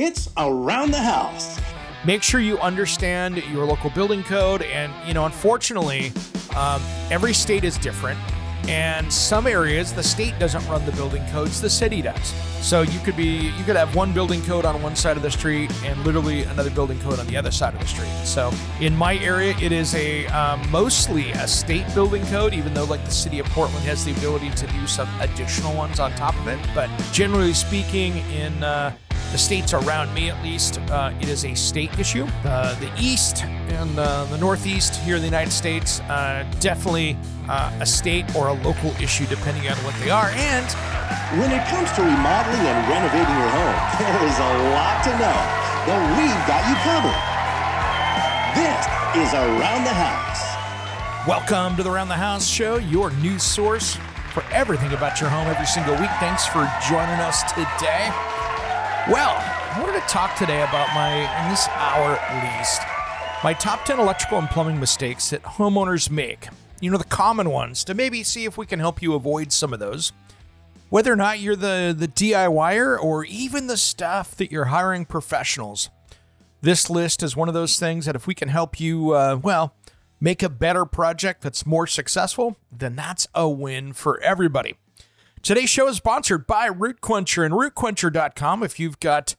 It's around the house. Make sure you understand your local building code. And, you know, unfortunately, um, every state is different. And some areas, the state doesn't run the building codes, the city does. So you could be, you could have one building code on one side of the street and literally another building code on the other side of the street. So in my area, it is a um, mostly a state building code, even though like the city of Portland has the ability to do some additional ones on top of it. But generally speaking, in uh, the states around me at least, uh, it is a state issue. Uh, the East and uh, the Northeast here in the United States, uh, definitely uh, a state or a local issue depending on what they are. And When it comes to remodeling and renovating your home, there is a lot to know, but we've got you covered. This is Around the House. welcome to the Around the House show, your news source for everything about your home every single week. Thanks for joining us today. Well, I wanted to talk today about my, in this hour at least, my top 10 electrical and plumbing mistakes that homeowners make. You know, the common ones, to maybe see if we can help you avoid some of those. Whether or not you're the, the DIYer or even the stuff that you're hiring professionals. This list is one of those things that if we can help you, uh, well, make a better project that's more successful, then that's a win for everybody. Today's show is sponsored by Root Quencher and rootquencher.com. If you've got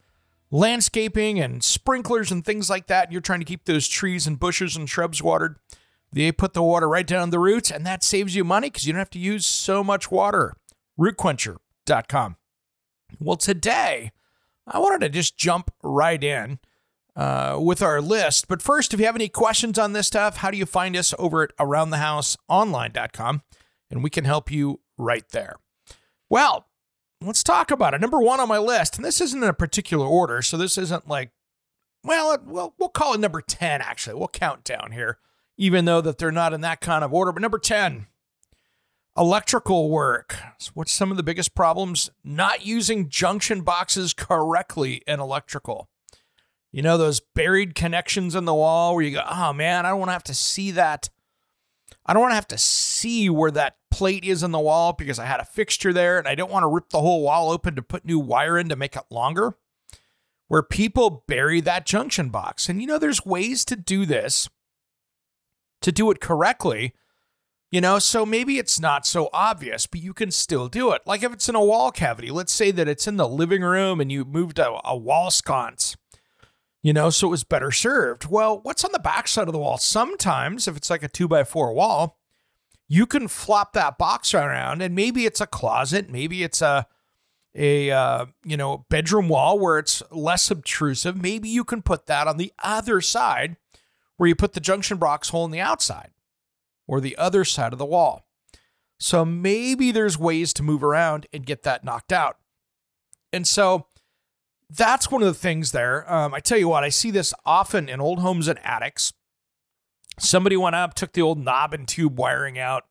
landscaping and sprinklers and things like that, and you're trying to keep those trees and bushes and shrubs watered, they put the water right down the roots, and that saves you money because you don't have to use so much water. Rootquencher.com. Well, today, I wanted to just jump right in uh, with our list. But first, if you have any questions on this stuff, how do you find us over at aroundthehouseonline.com? And we can help you right there. Well, let's talk about it. Number one on my list, and this isn't in a particular order, so this isn't like, well, well, we'll call it number 10, actually. We'll count down here, even though that they're not in that kind of order. But number 10, electrical work. So what's some of the biggest problems? Not using junction boxes correctly in electrical. You know, those buried connections in the wall where you go, oh man, I don't want to have to see that. I don't want to have to see where that plate is in the wall because I had a fixture there and I don't want to rip the whole wall open to put new wire in to make it longer. Where people bury that junction box. And you know, there's ways to do this, to do it correctly. You know, so maybe it's not so obvious, but you can still do it. Like if it's in a wall cavity, let's say that it's in the living room and you moved a, a wall sconce you know, so it was better served. Well, what's on the back side of the wall? Sometimes, if it's like a two by four wall, you can flop that box around, and maybe it's a closet, maybe it's a a uh, you know bedroom wall where it's less obtrusive. Maybe you can put that on the other side, where you put the junction box hole in the outside, or the other side of the wall. So maybe there's ways to move around and get that knocked out. And so that's one of the things there. Um, I tell you what, I see this often in old homes and attics. Somebody went up, took the old knob and tube wiring out,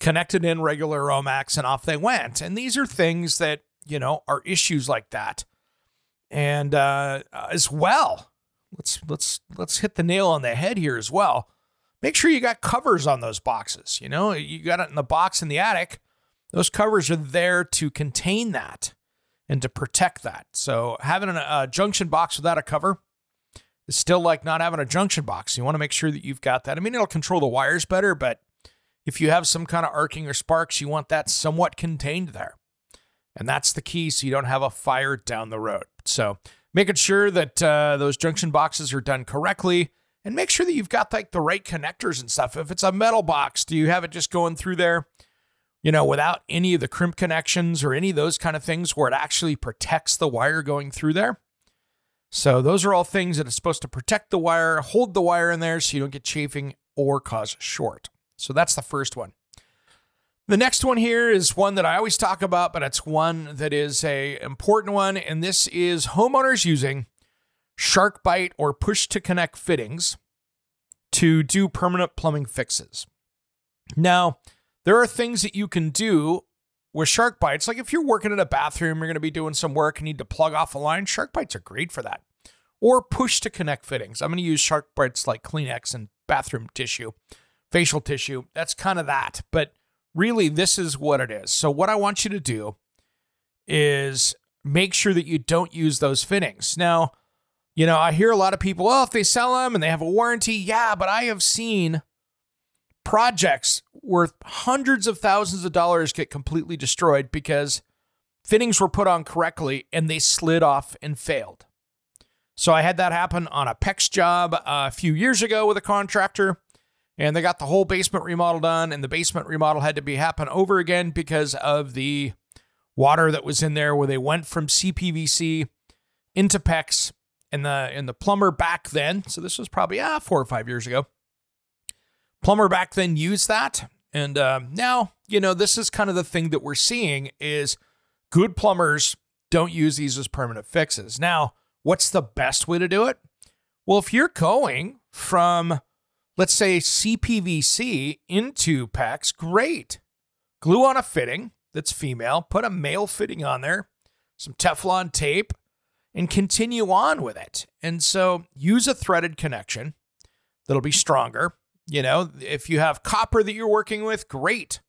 connected in regular Romex, and off they went. And these are things that, you know, are issues like that. And uh, as well, let's let's let's hit the nail on the head here as well. Make sure you got covers on those boxes. You know, you got it in the box in the attic. Those covers are there to contain that and to protect that. So having a, a junction box without a cover is still like not having a junction box. You want to make sure that you've got that. I mean, it'll control the wires better, but if you have some kind of arcing or sparks, you want that somewhat contained there. And that's the key so you don't have a fire down the road. So making sure that uh, those junction boxes are done correctly and make sure that you've got like the right connectors and stuff. If it's a metal box, do you have it just going through there? You know, without any of the crimp connections or any of those kind of things where it actually protects the wire going through there. So those are all things that are supposed to protect the wire, hold the wire in there so you don't get chafing or cause a short. So that's the first one. The next one here is one that I always talk about, but it's one that is a important one, and this is homeowners using shark bite or push to connect fittings to do permanent plumbing fixes. Now, there are things that you can do with shark bites. Like if you're working in a bathroom, you're going to be doing some work and need to plug off a line, shark bites are great for that. Or push to connect fittings. I'm going to use shark bites like Kleenex and bathroom tissue, facial tissue. That's kind of that. But really, this is what it is. So, what I want you to do is make sure that you don't use those fittings. Now, you know, I hear a lot of people, well, if they sell them and they have a warranty, yeah, but I have seen projects worth hundreds of thousands of dollars get completely destroyed because fittings were put on correctly and they slid off and failed. So I had that happen on a PEX job a few years ago with a contractor and they got the whole basement remodel done and the basement remodel had to be happen over again because of the water that was in there where they went from CPVC into PEX and the and the plumber back then so this was probably ah 4 or 5 years ago plumber back then used that and uh, now you know this is kind of the thing that we're seeing is good plumbers don't use these as permanent fixes now what's the best way to do it well if you're going from let's say CPVC into PEX, great. Glue on a fitting that's female, put a male fitting on there, some Teflon tape, and continue on with it. And so use a threaded connection that'll be stronger. You know, if you have copper that you're working with, great.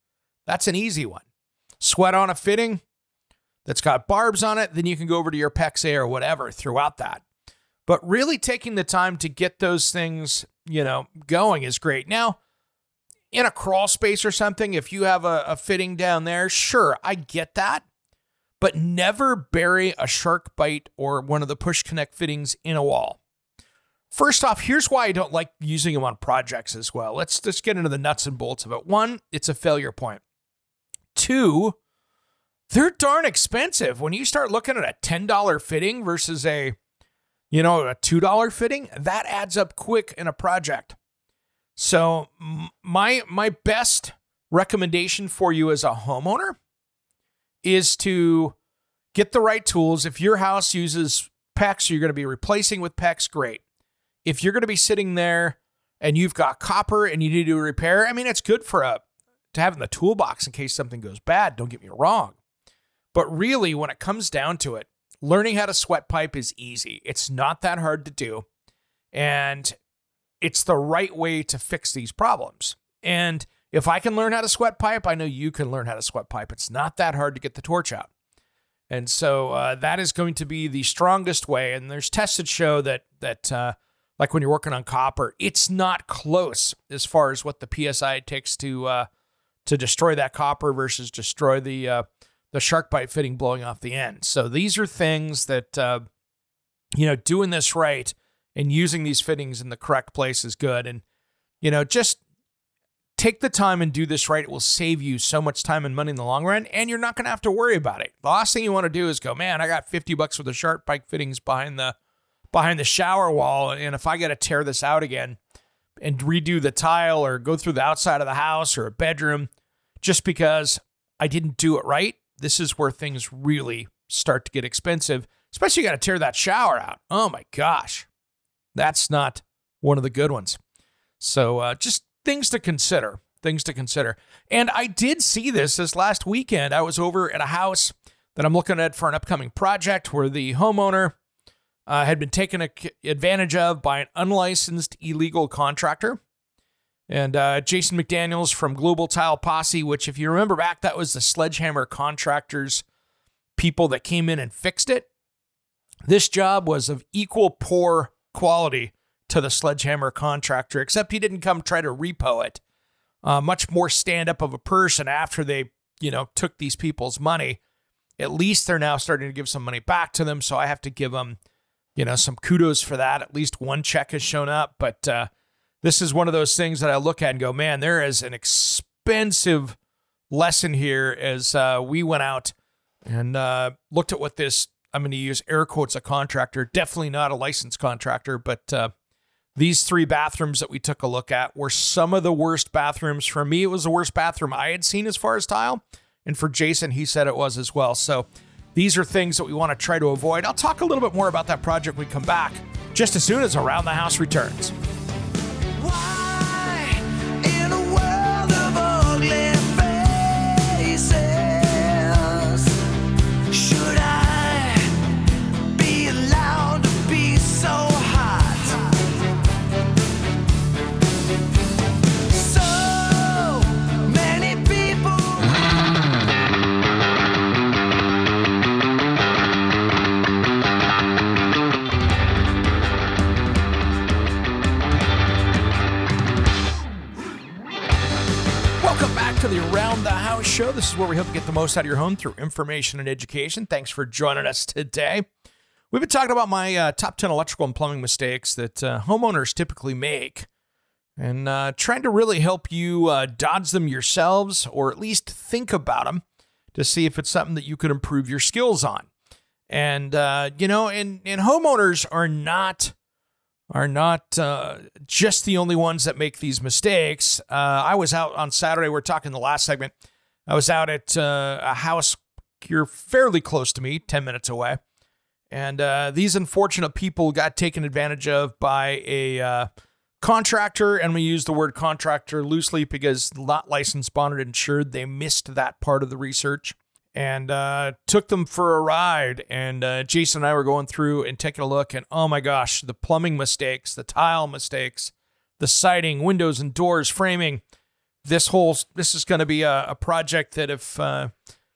That's an easy one. Sweat on a fitting that's got barbs on it, then you can go over to your PEX A or whatever throughout that. But really taking the time to get those things you know, going is great. Now, in a crawl space or something, if you have a, a fitting down there, sure, I get that. But never bury a shark bite or one of the push connect fittings in a wall. First off, here's why I don't like using them on projects as well. Let's just get into the nuts and bolts of it. One, it's a failure point. Two, they're darn expensive. When you start looking at a $10 fitting versus a you know, a $2 fitting, that adds up quick in a project. So my my best recommendation for you as a homeowner is to get the right tools. If your house uses PEX, you're going to be replacing with PEX, great. If you're going to be sitting there and you've got copper and you need to do a repair, I mean, it's good for a to have in the toolbox in case something goes bad. Don't get me wrong. But really, when it comes down to it, learning how to sweat pipe is easy. It's not that hard to do. And it's the right way to fix these problems. And if I can learn how to sweat pipe, I know you can learn how to sweat pipe. It's not that hard to get the torch out. And so uh, that is going to be the strongest way. And there's tests that show that that uh, like when you're working on copper, it's not close as far as what the psi takes to uh, to destroy that copper versus destroy the uh, the shark bite fitting blowing off the end. So these are things that, uh, you know, doing this right and using these fittings in the correct place is good. And, you know, just take the time and do this right. It will save you so much time and money in the long run, and you're not going to have to worry about it. The last thing you want to do is go, man, I got 50 bucks for the shark bite fittings behind the behind the shower wall, and if I got to tear this out again and redo the tile or go through the outside of the house or a bedroom just because I didn't do it right, this is where things really start to get expensive, especially you got to tear that shower out. Oh my gosh. That's not one of the good ones. So uh, just things to consider, things to consider. And I did see this this last weekend. I was over at a house that I'm looking at for an upcoming project where the homeowner uh, had been taken advantage of by an unlicensed illegal contractor. And uh, Jason McDaniels from Global Tile Posse, which, if you remember back, that was the sledgehammer contractors, people that came in and fixed it. This job was of equal poor quality to the sledgehammer contractor, except he didn't come try to repo it. Uh, much more stand up of a person after they, you know, took these people's money. At least they're now starting to give some money back to them. So I have to give them, you know, some kudos for that. At least one check has shown up. But, uh, this is one of those things that I look at and go, man, there is an expensive lesson here as uh, we went out and uh, looked at what this, I'm going to use air quotes, a contractor, definitely not a licensed contractor, but uh, these three bathrooms that we took a look at were some of the worst bathrooms. For me, it was the worst bathroom I had seen as far as tile. And for Jason, he said it was as well. So these are things that we want to try to avoid. I'll talk a little bit more about that project when we come back just as soon as Around the House returns. Where we hope to get the most out of your home through information and education. Thanks for joining us today. We've been talking about my uh, top 10 electrical and plumbing mistakes that uh, homeowners typically make and uh, trying to really help you uh, dodge them yourselves or at least think about them to see if it's something that you could improve your skills on. And, uh, you know, and, and homeowners are not are not uh, just the only ones that make these mistakes. Uh, I was out on Saturday. We are talking the last segment I was out at uh, a house here fairly close to me, 10 minutes away. And uh, these unfortunate people got taken advantage of by a uh, contractor. And we use the word contractor loosely because not licensed, bonded, insured. They missed that part of the research and uh, took them for a ride. And uh, Jason and I were going through and taking a look. And oh my gosh, the plumbing mistakes, the tile mistakes, the siding, windows, and doors, framing this whole this is going to be a, a, project that if uh,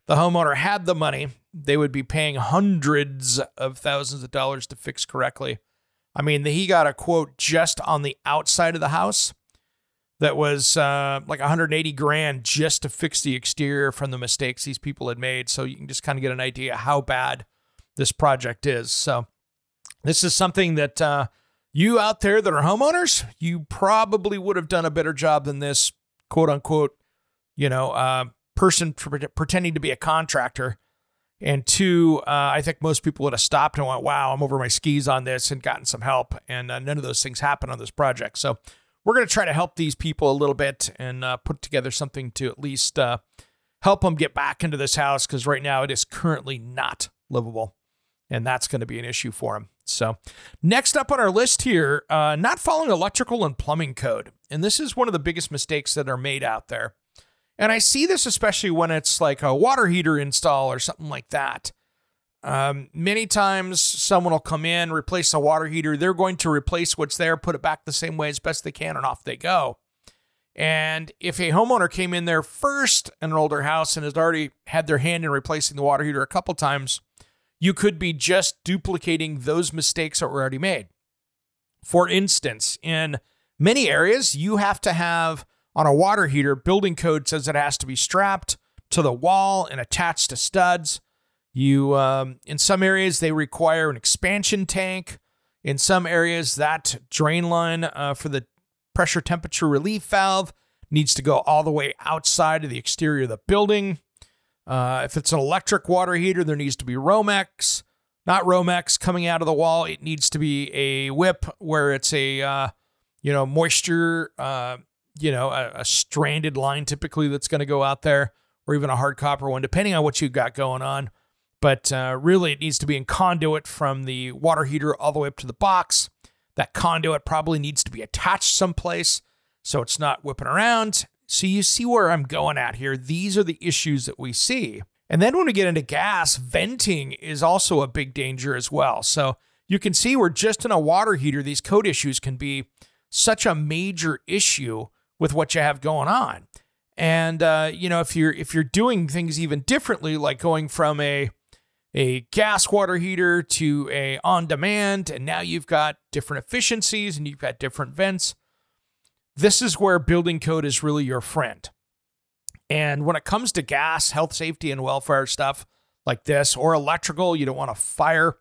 the homeowner had the money, they would be paying hundreds of thousands of dollars to fix correctly. I mean, he got a quote just on the outside of the house that was uh, like 180 grand just to fix the exterior from the mistakes these people had made. So you can just kind of get an idea how bad this project is. So this is something that uh, you out there that are homeowners, you probably would have done a better job than this quote unquote, you know, uh, person pretending to be a contractor. And two, uh, I think most people would have stopped and went, wow, I'm over my skis on this and gotten some help. And uh, none of those things happen on this project. So we're going to try to help these people a little bit and uh, put together something to at least uh, help them get back into this house because right now it is currently not livable. And that's going to be an issue for them. So, next up on our list here, uh, not following electrical and plumbing code. And this is one of the biggest mistakes that are made out there. And I see this especially when it's like a water heater install or something like that. Um, many times someone will come in, replace a water heater. They're going to replace what's there, put it back the same way as best they can, and off they go. And if a homeowner came in there first in an older house and has already had their hand in replacing the water heater a couple times, you could be just duplicating those mistakes that were already made. For instance, in many areas, you have to have on a water heater, building code says it has to be strapped to the wall and attached to studs. You, um, in some areas, they require an expansion tank. In some areas, that drain line uh, for the pressure temperature relief valve needs to go all the way outside of the exterior of the building. Uh, if it's an electric water heater, there needs to be Romex, not Romex coming out of the wall. It needs to be a whip where it's a, uh, you know, moisture, uh, you know, a, a, stranded line typically that's going to go out there, or even a hard copper one, depending on what you've got going on. But uh, really, it needs to be in conduit from the water heater all the way up to the box. That conduit probably needs to be attached someplace so it's not whipping around. So you see where I'm going at here. These are the issues that we see. And then when we get into gas, venting is also a big danger as well. So you can see we're just in a water heater, these code issues can be such a major issue with what you have going on. And uh, you know, if you're if you're doing things even differently, like going from a a gas water heater to a on demand, and now you've got different efficiencies and you've got different vents. This is where building code is really your friend. And when it comes to gas, health, safety, and welfare stuff like this, or electrical, you don't want to fire,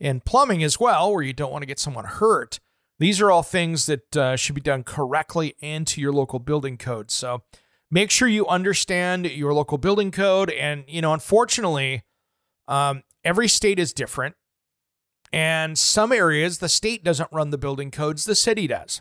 and plumbing as well, where you don't want to get someone hurt. These are all things that uh, should be done correctly and to your local building code. So make sure you understand your local building code. And, you know, unfortunately, um, every state is different. And some areas, the state doesn't run the building codes, the city does.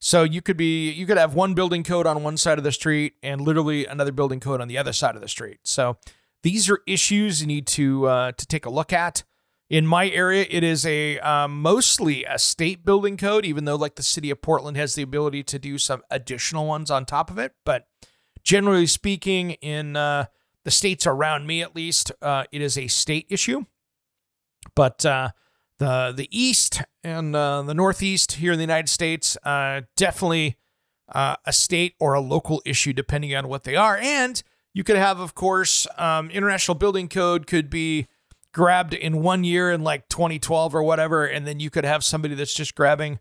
So you could be you could have one building code on one side of the street and literally another building code on the other side of the street. So these are issues you need to uh, to take a look at. In my area, it is a um, mostly a state building code, even though like the city of Portland has the ability to do some additional ones on top of it. But generally speaking, in uh, the states around me, at least, uh, it is a state issue. But uh, the the east and uh, the northeast here in the United States, uh, definitely uh, a state or a local issue, depending on what they are. And you could have, of course, um, international building code could be grabbed in one year in like 2012 or whatever, and then you could have somebody that's just grabbing,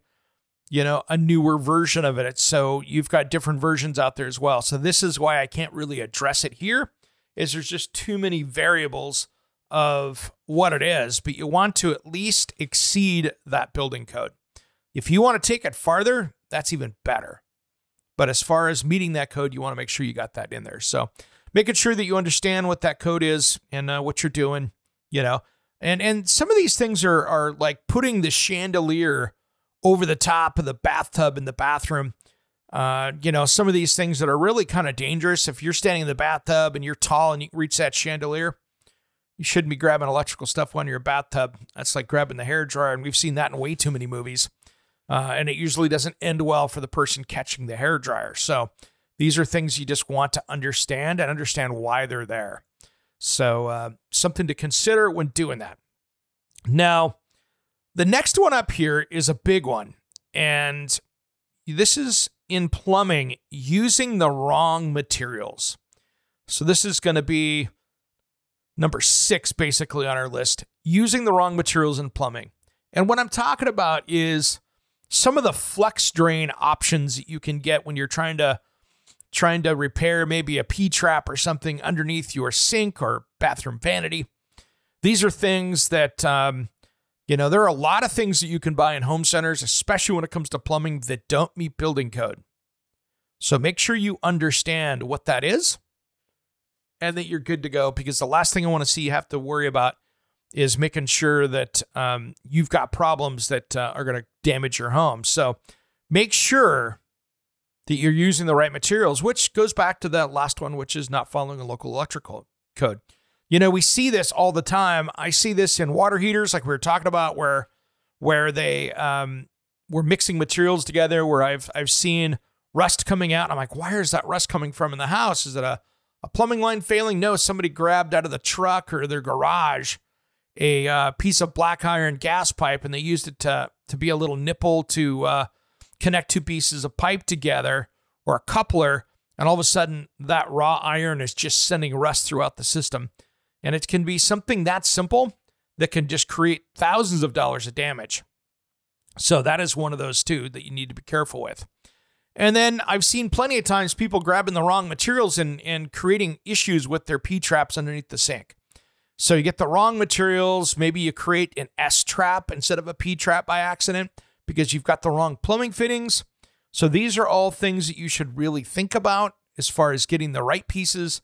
you know, a newer version of it. So you've got different versions out there as well. So this is why I can't really address it here, is there's just too many variables of what it is, but you want to at least exceed that building code. If you want to take it farther, that's even better. But as far as meeting that code, you want to make sure you got that in there. So making sure that you understand what that code is and uh, what you're doing, you know. And and some of these things are are like putting the chandelier over the top of the bathtub in the bathroom. Uh, you know, some of these things that are really kind of dangerous. If you're standing in the bathtub and you're tall and you reach that chandelier, you shouldn't be grabbing electrical stuff when you're a bathtub. That's like grabbing the hair dryer, and we've seen that in way too many movies. Uh, and it usually doesn't end well for the person catching the hair dryer. So these are things you just want to understand and understand why they're there. So uh, something to consider when doing that. Now, the next one up here is a big one, and this is in plumbing using the wrong materials. So this is going to be number six, basically, on our list using the wrong materials in plumbing. And what I'm talking about is some of the flex drain options that you can get when you're trying to trying to repair maybe a P trap or something underneath your sink or bathroom vanity. These are things that um, you know there are a lot of things that you can buy in home centers, especially when it comes to plumbing that don't meet building code. So make sure you understand what that is and that you're good to go because the last thing I want to see you have to worry about is making sure that um, you've got problems that uh, are going to damage your home. So make sure that you're using the right materials, which goes back to that last one, which is not following a local electrical code. You know, we see this all the time. I see this in water heaters, like we were talking about, where where they um, were mixing materials together. Where I've I've seen rust coming out. I'm like, why is that rust coming from in the house? Is it a a plumbing line failing? No, somebody grabbed out of the truck or their garage a uh, piece of black iron gas pipe and they used it to to be a little nipple to uh, connect two pieces of pipe together or a coupler, and all of a sudden that raw iron is just sending rust throughout the system. And it can be something that simple that can just create thousands of dollars of damage. So that is one of those two that you need to be careful with. And then I've seen plenty of times people grabbing the wrong materials and, and creating issues with their P traps underneath the sink. So you get the wrong materials. Maybe you create an S trap instead of a P trap by accident because you've got the wrong plumbing fittings. So these are all things that you should really think about as far as getting the right pieces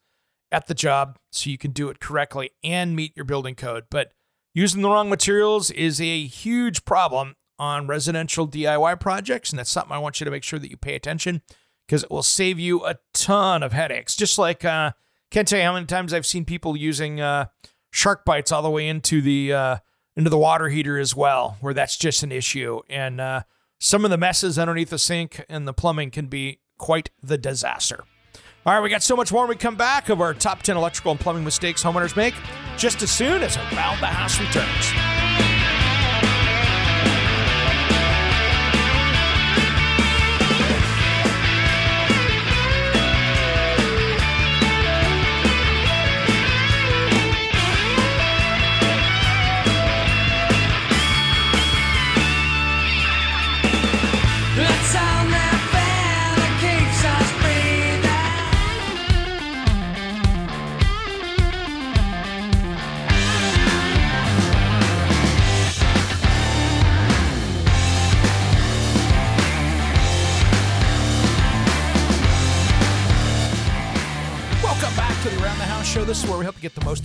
at the job so you can do it correctly and meet your building code. But using the wrong materials is a huge problem on residential DIY projects. And that's something I want you to make sure that you pay attention because it will save you a ton of headaches. Just like, uh, can't tell you how many times I've seen people using uh, shark bites all the way into the uh, into the water heater as well, where that's just an issue. And uh, some of the messes underneath the sink and the plumbing can be quite the disaster. All right, we got so much more when we come back of our top 10 electrical and plumbing mistakes homeowners make just as soon as Around the House returns.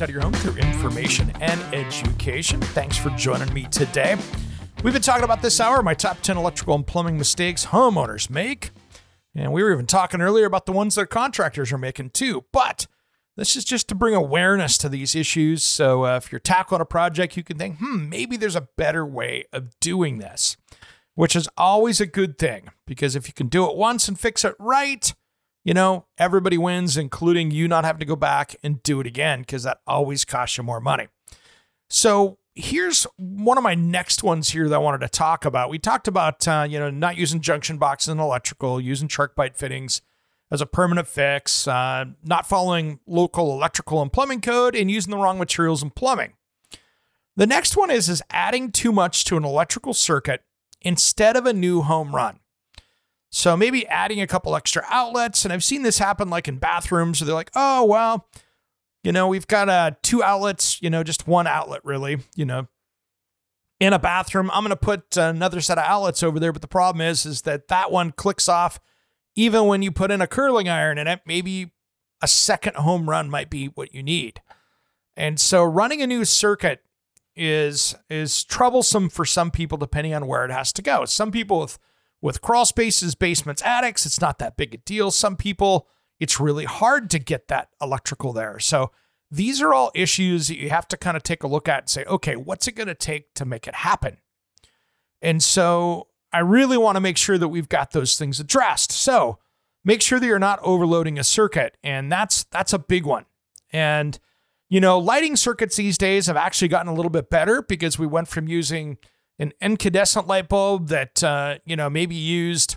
Of your home through information and education. Thanks for joining me today. We've been talking about this hour my top 10 electrical and plumbing mistakes homeowners make. And we were even talking earlier about the ones that contractors are making too. But this is just to bring awareness to these issues. So uh, if you're tackling a project, you can think, hmm, maybe there's a better way of doing this, which is always a good thing because if you can do it once and fix it right, you know, everybody wins, including you not having to go back and do it again because that always costs you more money. So here's one of my next ones here that I wanted to talk about. We talked about, uh, you know, not using junction boxes and electrical, using SharkBite fittings as a permanent fix, uh, not following local electrical and plumbing code, and using the wrong materials in plumbing. The next one is is adding too much to an electrical circuit instead of a new home run. So maybe adding a couple extra outlets, and I've seen this happen like in bathrooms. Where they're like, oh well, you know, we've got uh, two outlets, you know, just one outlet really, you know, in a bathroom. I'm going to put another set of outlets over there, but the problem is, is that that one clicks off even when you put in a curling iron in it, maybe a second home run might be what you need. And so running a new circuit is is troublesome for some people depending on where it has to go. Some people with with crawl spaces, basements, attics, it's not that big a deal. Some people it's really hard to get that electrical there. So these are all issues that you have to kind of take a look at and say, okay, what's it going to take to make it happen? And so I really want to make sure that we've got those things addressed. So make sure that you're not overloading a circuit. And that's that's a big one. And you know, lighting circuits these days have actually gotten a little bit better because we went from using an incandescent light bulb that uh, you know maybe used,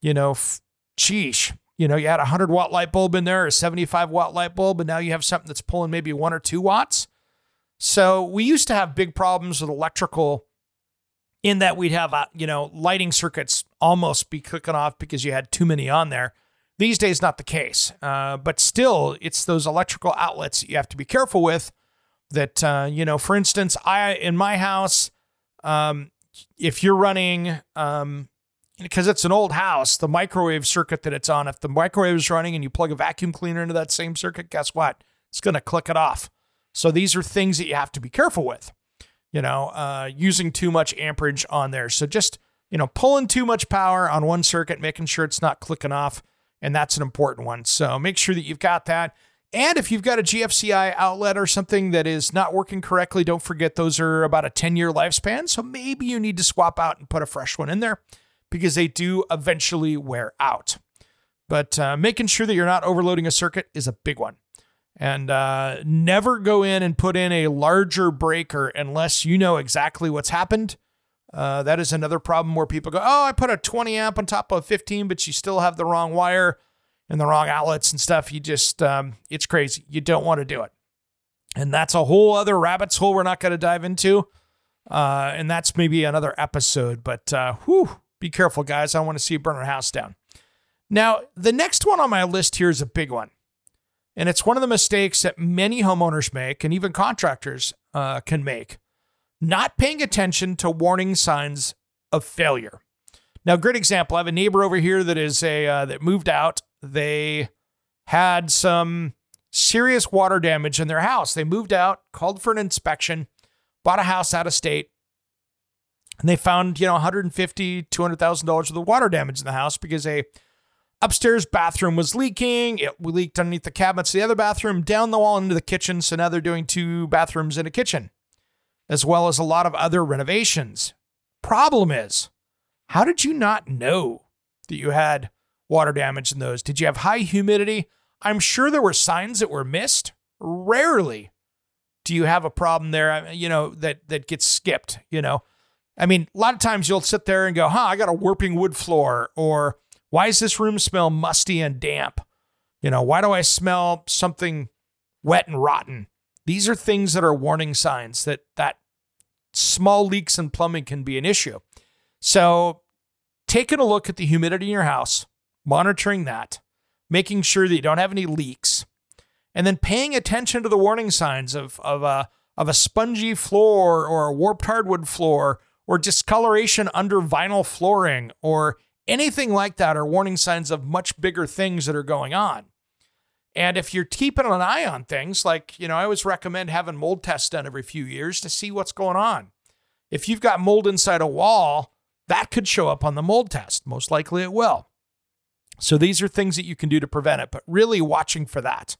you know, f- sheesh, you know, you had a hundred watt light bulb in there, or a 75 watt light bulb, and now you have something that's pulling maybe one or two watts. So we used to have big problems with electrical in that we'd have, uh, you know, lighting circuits almost be clicking off because you had too many on there. These days, not the case. Uh, but still, it's those electrical outlets that you have to be careful with. That, uh, you know, for instance, I, in my house, um, if you're running, um, because it's an old house, the microwave circuit that it's on, if the microwave is running and you plug a vacuum cleaner into that same circuit, guess what? It's going to click it off. So these are things that you have to be careful with you know, uh, using too much amperage on there. So just, you know, pulling too much power on one circuit, making sure it's not clicking off. And that's an important one. So make sure that you've got that. And if you've got a GFCI outlet or something that is not working correctly, don't forget those are about a 10 year lifespan. So maybe you need to swap out and put a fresh one in there because they do eventually wear out. But uh, making sure that you're not overloading a circuit is a big one and uh, never go in and put in a larger breaker unless you know exactly what's happened. Uh, that is another problem where people go, Oh, I put a 20 amp on top of 15, but you still have the wrong wire and the wrong outlets and stuff. You just, um, it's crazy. You don't want to do it. And that's a whole other rabbit's hole we're not going to dive into. Uh, and that's maybe another episode, but uh, whew, be careful, guys. I want to see you burn our house down. Now, the next one on my list here is a big one. And it's one of the mistakes that many homeowners make and even contractors uh, can make not paying attention to warning signs of failure. Now, great example. I have a neighbor over here that is a uh, that moved out. They had some serious water damage in their house. They moved out, called for an inspection, bought a house out of state, and they found you know 150 200 thousand dollars worth of water damage in the house because a Upstairs bathroom was leaking. It leaked underneath the cabinets. The other bathroom down the wall into the kitchen. So now they're doing two bathrooms in a kitchen, as well as a lot of other renovations. Problem is, how did you not know that you had water damage in those? Did you have high humidity? I'm sure there were signs that were missed. Rarely do you have a problem there, you know, that that gets skipped, you know. I mean, a lot of times you'll sit there and go, huh, I got a warping wood floor, or why does this room smell musty and damp? You know, why do I smell something wet and rotten? These are things that are warning signs that that small leaks in plumbing can be an issue. So, taking a look at the humidity in your house, monitoring that, making sure that you don't have any leaks, and then paying attention to the warning signs of of a of a spongy floor or a warped hardwood floor or discoloration under vinyl flooring or anything like that are warning signs of much bigger things that are going on. And if you're keeping an eye on things, like, you know, I always recommend having mold tests done every few years to see what's going on. If you've got mold inside a wall, that could show up on the mold test. Most likely it will. So these are things that you can do to prevent it, but really watching for that.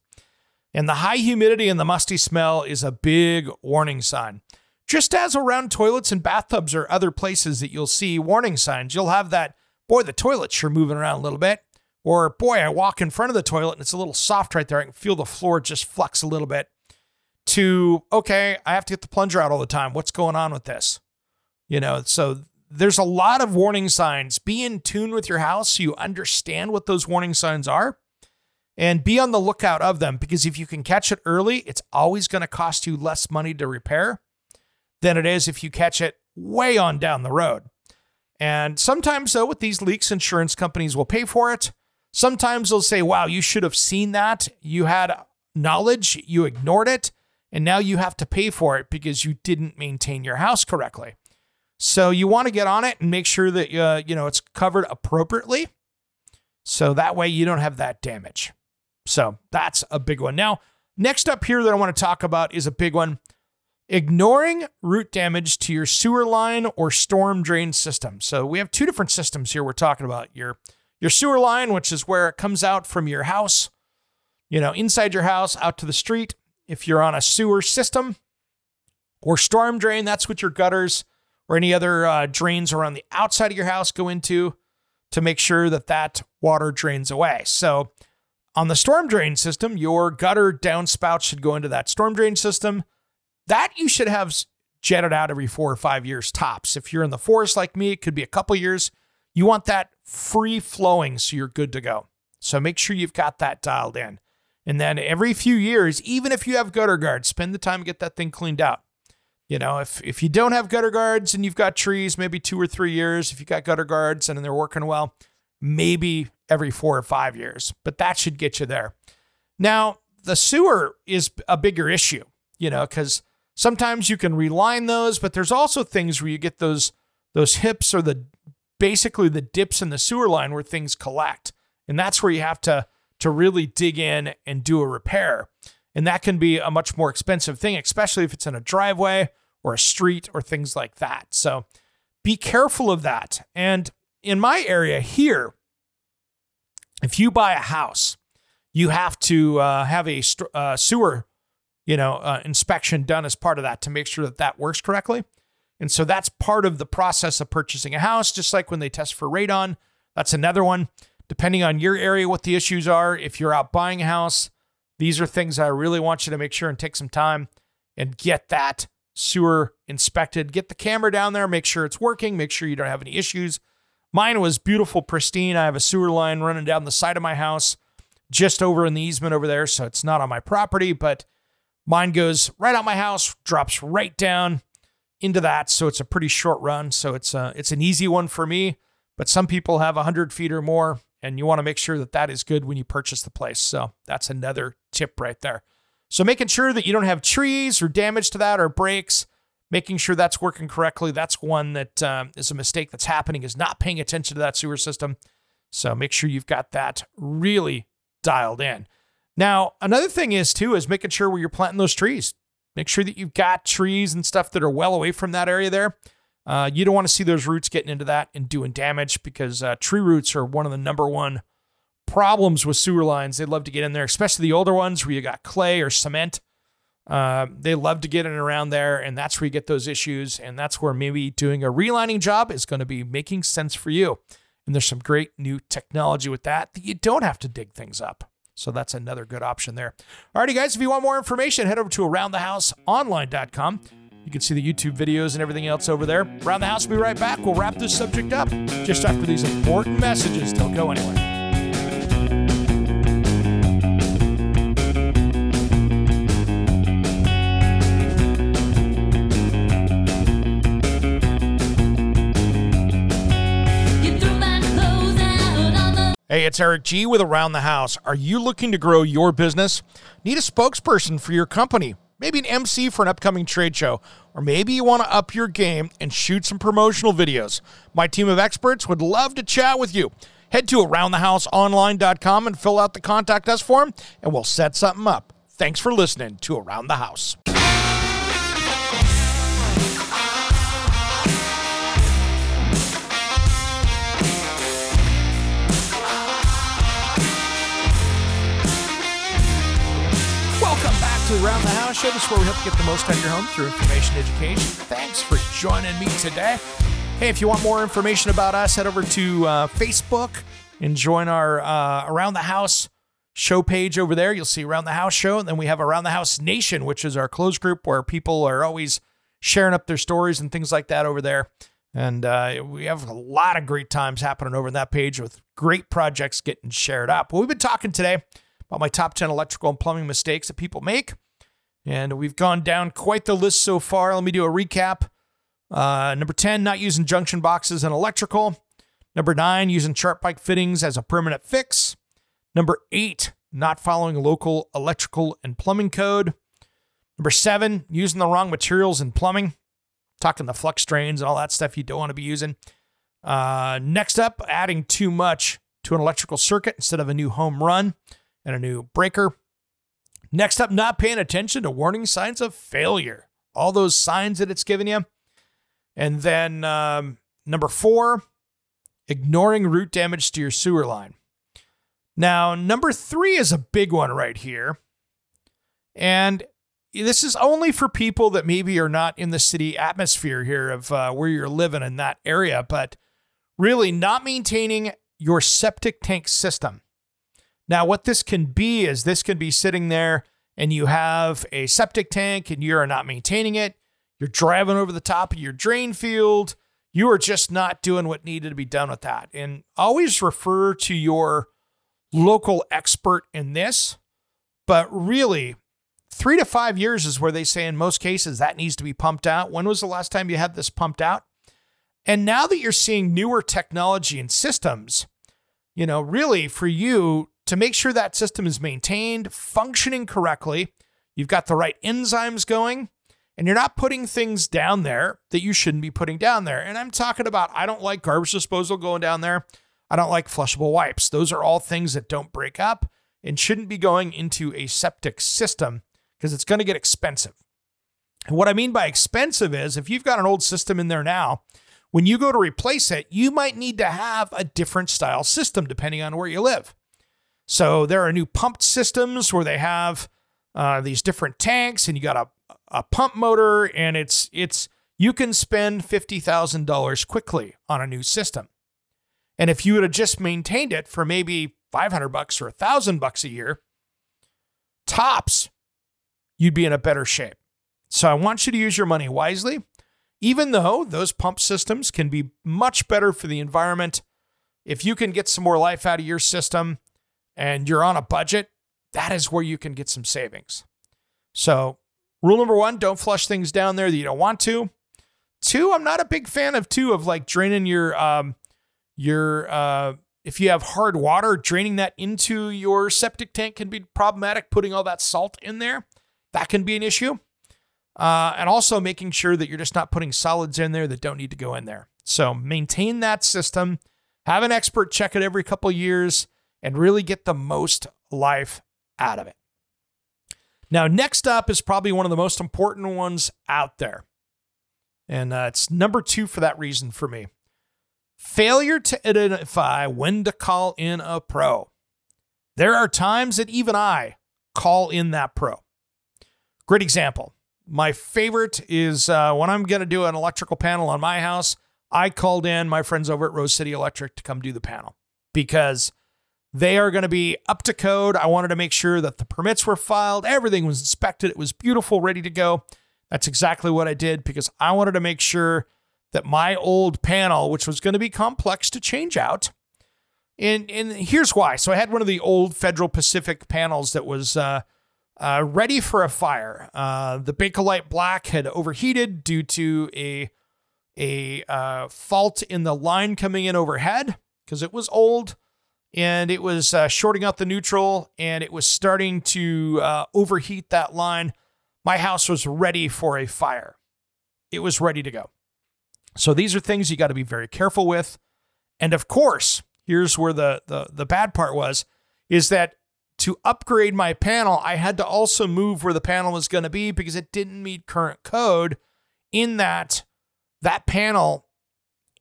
And the high humidity and the musty smell is a big warning sign. Just as around toilets and bathtubs or other places that you'll see warning signs, you'll have that, boy, the toilet's sure moving around a little bit. Or, boy, I walk in front of the toilet and it's a little soft right there. I can feel the floor just flex a little bit. To, okay, I have to get the plunger out all the time. What's going on with this? You know, so there's a lot of warning signs. Be in tune with your house so you understand what those warning signs are and be on the lookout of them because if you can catch it early, it's always going to cost you less money to repair than it is if you catch it way on down the road. And sometimes, though, with these leaks, insurance companies will pay for it. Sometimes they'll say, wow, you should have seen that. You had knowledge, you ignored it, and now you have to pay for it because you didn't maintain your house correctly. So you want to get on it and make sure that uh, you know it's covered appropriately. So that way you don't have that damage. So that's a big one. Now, next up here that I want to talk about is a big one. Ignoring root damage to your sewer line or storm drain system. So we have two different systems here we're talking about. Your your sewer line, which is where it comes out from your house, you know, inside your house out to the street. If you're on a sewer system or storm drain, that's what your gutters or any other uh, drains around the outside of your house go into to make sure that that water drains away. So on the storm drain system, your gutter downspout should go into that storm drain system. That you should have jetted out every four or five years tops. If you're in the forest like me, it could be a couple years. You want that free flowing so you're good to go. So make sure you've got that dialed in. And then every few years, even if you have gutter guards, spend the time to get that thing cleaned out. You know, if if you don't have gutter guards and you've got trees, maybe two or three years. If you got gutter guards and they're working well, maybe every four or five years. But that should get you there. Now, the sewer is a bigger issue, you know, because sometimes you can reline those, but there's also things where you get those those hips or the basically the dips in the sewer line where things collect. And that's where you have to to really dig in and do a repair. And that can be a much more expensive thing, especially if it's in a driveway or a street or things like that. So be careful of that. And in my area here, if you buy a house, you have to uh, have a uh, sewer, you know, uh, inspection done as part of that to make sure that that works correctly. And so that's part of the process of purchasing a house, just like when they test for radon. That's another one. Depending on your area, what the issues are, if you're out buying a house, these are things I really want you to make sure and take some time and get that sewer inspected. Get the camera down there, make sure it's working, make sure you don't have any issues. Mine was beautiful, pristine. I have a sewer line running down the side of my house, just over in the easement over there. So it's not on my property, but mine goes right out my house, drops right down into that. So it's a pretty short run. So it's a, uh, it's an easy one for me. But some people have 100 feet or more, and you want to make sure that that is good when you purchase the place. So that's another tip right there. So making sure that you don't have trees or damage to that or breaks, making sure that's working correctly. That's one that um, is a mistake that's happening is not paying attention to that sewer system. So make sure you've got that really dialed in. Now, another thing is too is making sure where you're planting those trees. Make sure that you've got trees and stuff that are well away from that area there. Uh, you don't want to see those roots getting into that and doing damage because uh, tree roots are one of the number one problems with sewer lines. They love to get in there, especially the older ones where you got clay or cement. Uh, they love to get in around there, and that's where you get those issues. And that's where maybe doing a relining job is going to be making sense for you. And there's some great new technology with that that you don't have to dig things up. So that's another good option there. Alrighty, guys, if you want more information, head over to aroundthehouseonline.com. You can see the YouTube videos and everything else over there. Around the House will be right back. We'll wrap this subject up just after these important messages. Don't go anywhere. Hey, it's Eric G with Around the House. Are you looking to grow your business? Need a spokesperson for your company? Maybe an MC for an upcoming trade show? Or maybe you want to up your game and shoot some promotional videos? My team of experts would love to chat with you. Head to aroundthehouseonline.com and fill out the contact us form, and we'll set something up. Thanks for listening to Around the House. To Around the House show. This is where we help you get the most out of your home through information education. Thanks for joining me today. Hey, if you want more information about us, head over to uh, Facebook and join our uh, Around the House show page over there. You'll see Around the House show. And then we have Around the House Nation, which is our closed group where people are always sharing up their stories and things like that over there. And uh, we have a lot of great times happening over that page with great projects getting shared up. Well, we've been talking today about my top 10 electrical and plumbing mistakes that people make. And we've gone down quite the list so far. Let me do a recap. Uh, number 10, not using junction boxes in electrical. Number nine, using SharkBite fittings as a permanent fix. Number eight, not following local electrical and plumbing code. Number seven, using the wrong materials in plumbing. Talking the flex drains and all that stuff you don't want to be using. Uh, next up, adding too much to an electrical circuit instead of a new home run and a new breaker. Next up, not paying attention to warning signs of failure. All those signs that it's giving you. And then um, number four, ignoring root damage to your sewer line. Now, number three is a big one right here. And this is only for people that maybe are not in the city atmosphere here of uh, where you're living in that area, but really not maintaining your septic tank system. Now, what this can be is this can be sitting there and you have a septic tank and you're not maintaining it. You're driving over the top of your drain field. You are just not doing what needed to be done with that. And always refer to your local expert in this. But really, three to five years is where they say in most cases that needs to be pumped out. When was the last time you had this pumped out? And now that you're seeing newer technology and systems, you know, really for you to make sure that system is maintained, functioning correctly, you've got the right enzymes going, and you're not putting things down there that you shouldn't be putting down there. And I'm talking about I don't like garbage disposal going down there. I don't like flushable wipes. Those are all things that don't break up and shouldn't be going into a septic system because it's going to get expensive. And what I mean by expensive is if you've got an old system in there now, when you go to replace it, you might need to have a different style system depending on where you live. So there are new pumped systems where they have uh, these different tanks, and you got a a pump motor, and it's it's you can spend fifty thousand dollars quickly on a new system. And if you would have just maintained it for maybe five hundred bucks or a thousand bucks a year, tops, you'd be in a better shape. So I want you to use your money wisely, even though those pump systems can be much better for the environment. If you can get some more life out of your system and you're on a budget, that is where you can get some savings. So, rule number one don't flush things down there that you don't want to. Two, I'm not a big fan of two of like draining your, um, your, uh, if you have hard water, draining that into your septic tank can be problematic. Putting all that salt in there, that can be an issue. Uh, and also making sure that you're just not putting solids in there that don't need to go in there. So maintain that system. Have an expert check it every couple years and really get the most life out of it. Now, next up is probably one of the most important ones out there. And uh, it's number two for that reason for me failure to identify when to call in a pro. There are times that even I call in that pro. Great example. My favorite is uh, when I'm going to do an electrical panel on my house, I called in my friends over at Rose City Electric to come do the panel because they are going to be up to code. I wanted to make sure that the permits were filed, everything was inspected, it was beautiful, ready to go. That's exactly what I did because I wanted to make sure that my old panel, which was going to be complex to change out, and and here's why. So I had one of the old Federal Pacific panels that was uh, uh, ready for a fire. Uh, the Bakelite Black had overheated due to a a uh, fault in the line coming in overhead because it was old and it was uh, shorting out the neutral and it was starting to uh, overheat that line. My house was ready for a fire. It was ready to go. So these are things you got to be very careful with. And of course, here's where the the the bad part was is that to upgrade my panel, I had to also move where the panel was going to be because it didn't meet current code in that that panel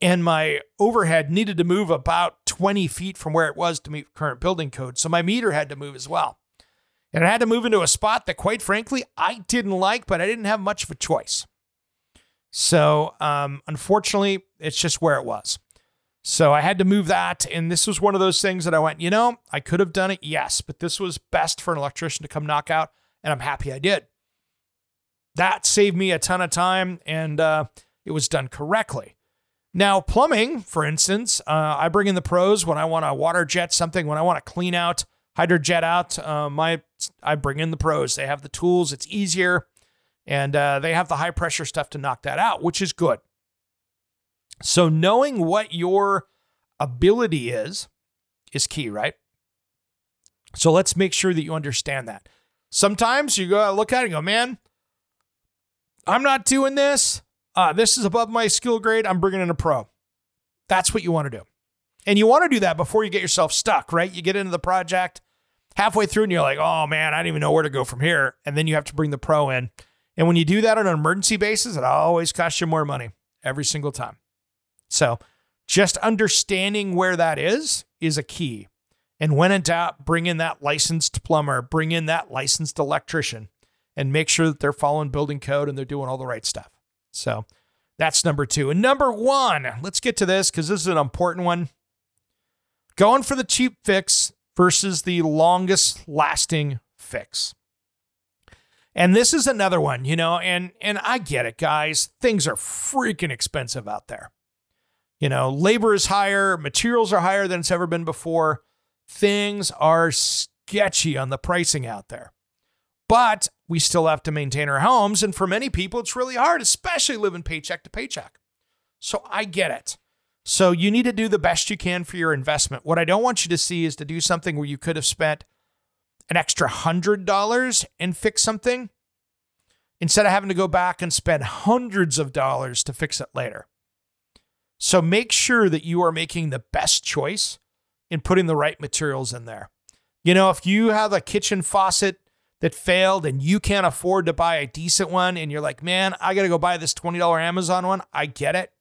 and my overhead needed to move about 20 feet from where it was to meet current building code. So my meter had to move as well. And I had to move into a spot that, quite frankly, I didn't like, but I didn't have much of a choice. So, um, unfortunately, it's just where it was. So I had to move that. And this was one of those things that I went, you know, I could have done it, yes, but this was best for an electrician to come knock out. And I'm happy I did. That saved me a ton of time and uh, it was done correctly. Now, plumbing, for instance, uh, I bring in the pros when I want to water jet something, when I want to clean out, hydrojet out. Uh, my, I bring in the pros. They have the tools. It's easier, and uh, they have the high pressure stuff to knock that out, which is good. So knowing what your ability is is key, right? So let's make sure that you understand that. Sometimes you go look at it and go, man, I'm not doing this. Uh, this is above my skill grade. I'm bringing in a pro. That's what you want to do. And you want to do that before you get yourself stuck, right? You get into the project halfway through and you're like, oh man, I don't even know where to go from here. And then you have to bring the pro in. And when you do that on an emergency basis, it always costs you more money every single time. So just understanding where that is is a key. And when in doubt, bring in that licensed plumber, bring in that licensed electrician, and make sure that they're following building code and they're doing all the right stuff. So that's number two. And number one, let's get to this because this is an important one. Going for the cheap fix versus the longest lasting fix. And this is another one, you know, and and I get it, guys. Things are freaking expensive out there. You know, labor is higher, materials are higher than it's ever been before. Things are sketchy on the pricing out there. But we still have to maintain our homes. And for many people, it's really hard, especially living paycheck to paycheck. So I get it. So you need to do the best you can for your investment. What I don't want you to see is to do something where you could have spent an extra $100 and fix something instead of having to go back and spend hundreds of dollars to fix it later. So make sure that you are making the best choice in putting the right materials in there. You know, if you have a kitchen faucet that failed and you can't afford to buy a decent one and you're like, man, I got to go buy this $20 Amazon one, I get it.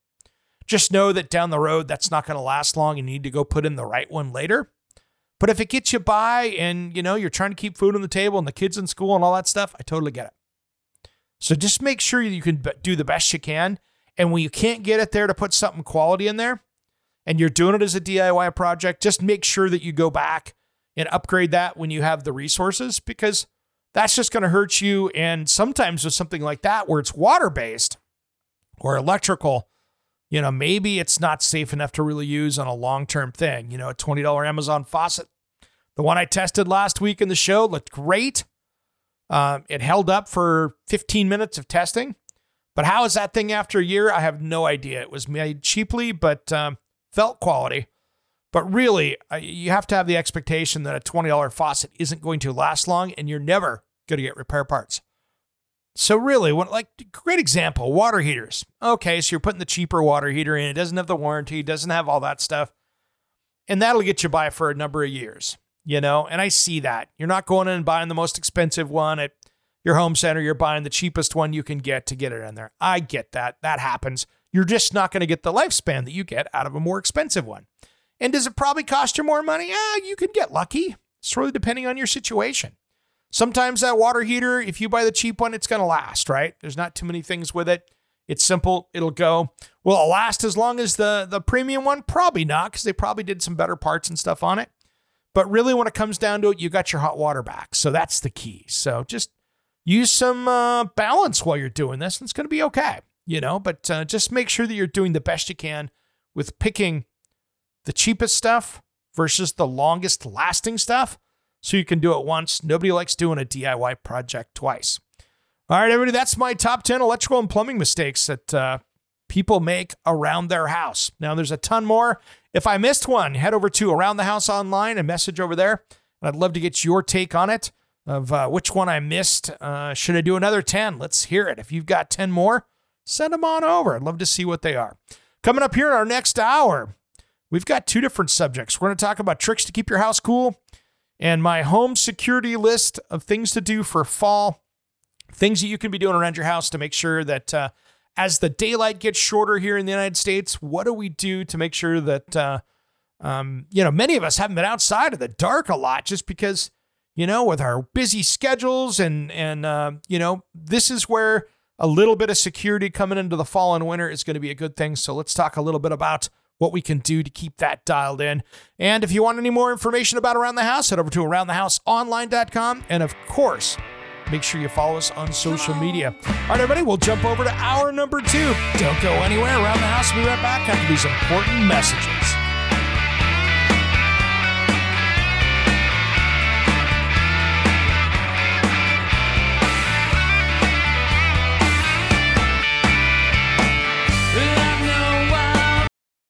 Just know that down the road, that's not going to last long and you need to go put in the right one later. But if it gets you by and you know you're trying to keep food on the table and the kids in school and all that stuff, I totally get it. So just make sure you can do the best you can. And when you can't get it there to put something quality in there and you're doing it as a DIY project, just make sure that you go back and upgrade that when you have the resources because that's just going to hurt you. And sometimes with something like that, where it's water based or electrical, you know, maybe it's not safe enough to really use on a long term thing. You know, a $20 Amazon faucet. The one I tested last week in the show looked great. Um, it held up for 15 minutes of testing. But how is that thing after a year? I have no idea. It was made cheaply, but um, felt quality. But really, you have to have the expectation that a $20 faucet isn't going to last long and you're never going to get repair parts. So really, what like great example, water heaters. Okay, so you're putting the cheaper water heater in. It doesn't have the warranty, it doesn't have all that stuff. And that'll get you by for a number of years, you know? And I see that. You're not going in and buying the most expensive one at your home center, you're buying the cheapest one you can get to get it in there. I get that. That happens. You're just not going to get the lifespan that you get out of a more expensive one. And does it probably cost you more money? Yeah, you could get lucky. It's really depending on your situation. Sometimes that water heater, if you buy the cheap one, it's going to last, right? There's not too many things with it. It's simple. It'll go. Will it last as long as the, the premium one? Probably not, because they probably did some better parts and stuff on it. But really, when it comes down to it, you got your hot water back. So that's the key. So just use some uh, balance while you're doing this, and it's going to be okay, you know. But uh, just make sure that you're doing the best you can with picking the cheapest stuff versus the longest lasting stuff so you can do it once. Nobody likes doing a DIY project twice. All right, everybody, that's my top 10 electrical and plumbing mistakes that uh, people make around their house. Now, there's a ton more. If I missed one, head over to Around the House Online and message over there. And I'd love to get your take on it of uh, which one I missed. Uh, should I do another 10? Let's hear it. If you've got 10 more, send them on over. I'd love to see what they are. Coming up here in our next hour, we've got two different subjects. We're going to talk about tricks to keep your house cool and my home security list of things to do for fall, things that you can be doing around your house to make sure that uh, as the daylight gets shorter here in the United States, what do we do to make sure that, uh, um, you know, many of us haven't been outside of the dark a lot just because, you know, with our busy schedules and, and, uh, you know, this is where a little bit of security coming into the fall and winter is going to be a good thing. So let's talk a little bit about what we can do to keep that dialed in. And if you want any more information about Around the House, head over to aroundthehouseonline.com. And of course, make sure you follow us on social media. All right, everybody, we'll jump over to hour number two. Don't go anywhere. Around the House, we'll be right back after these important messages.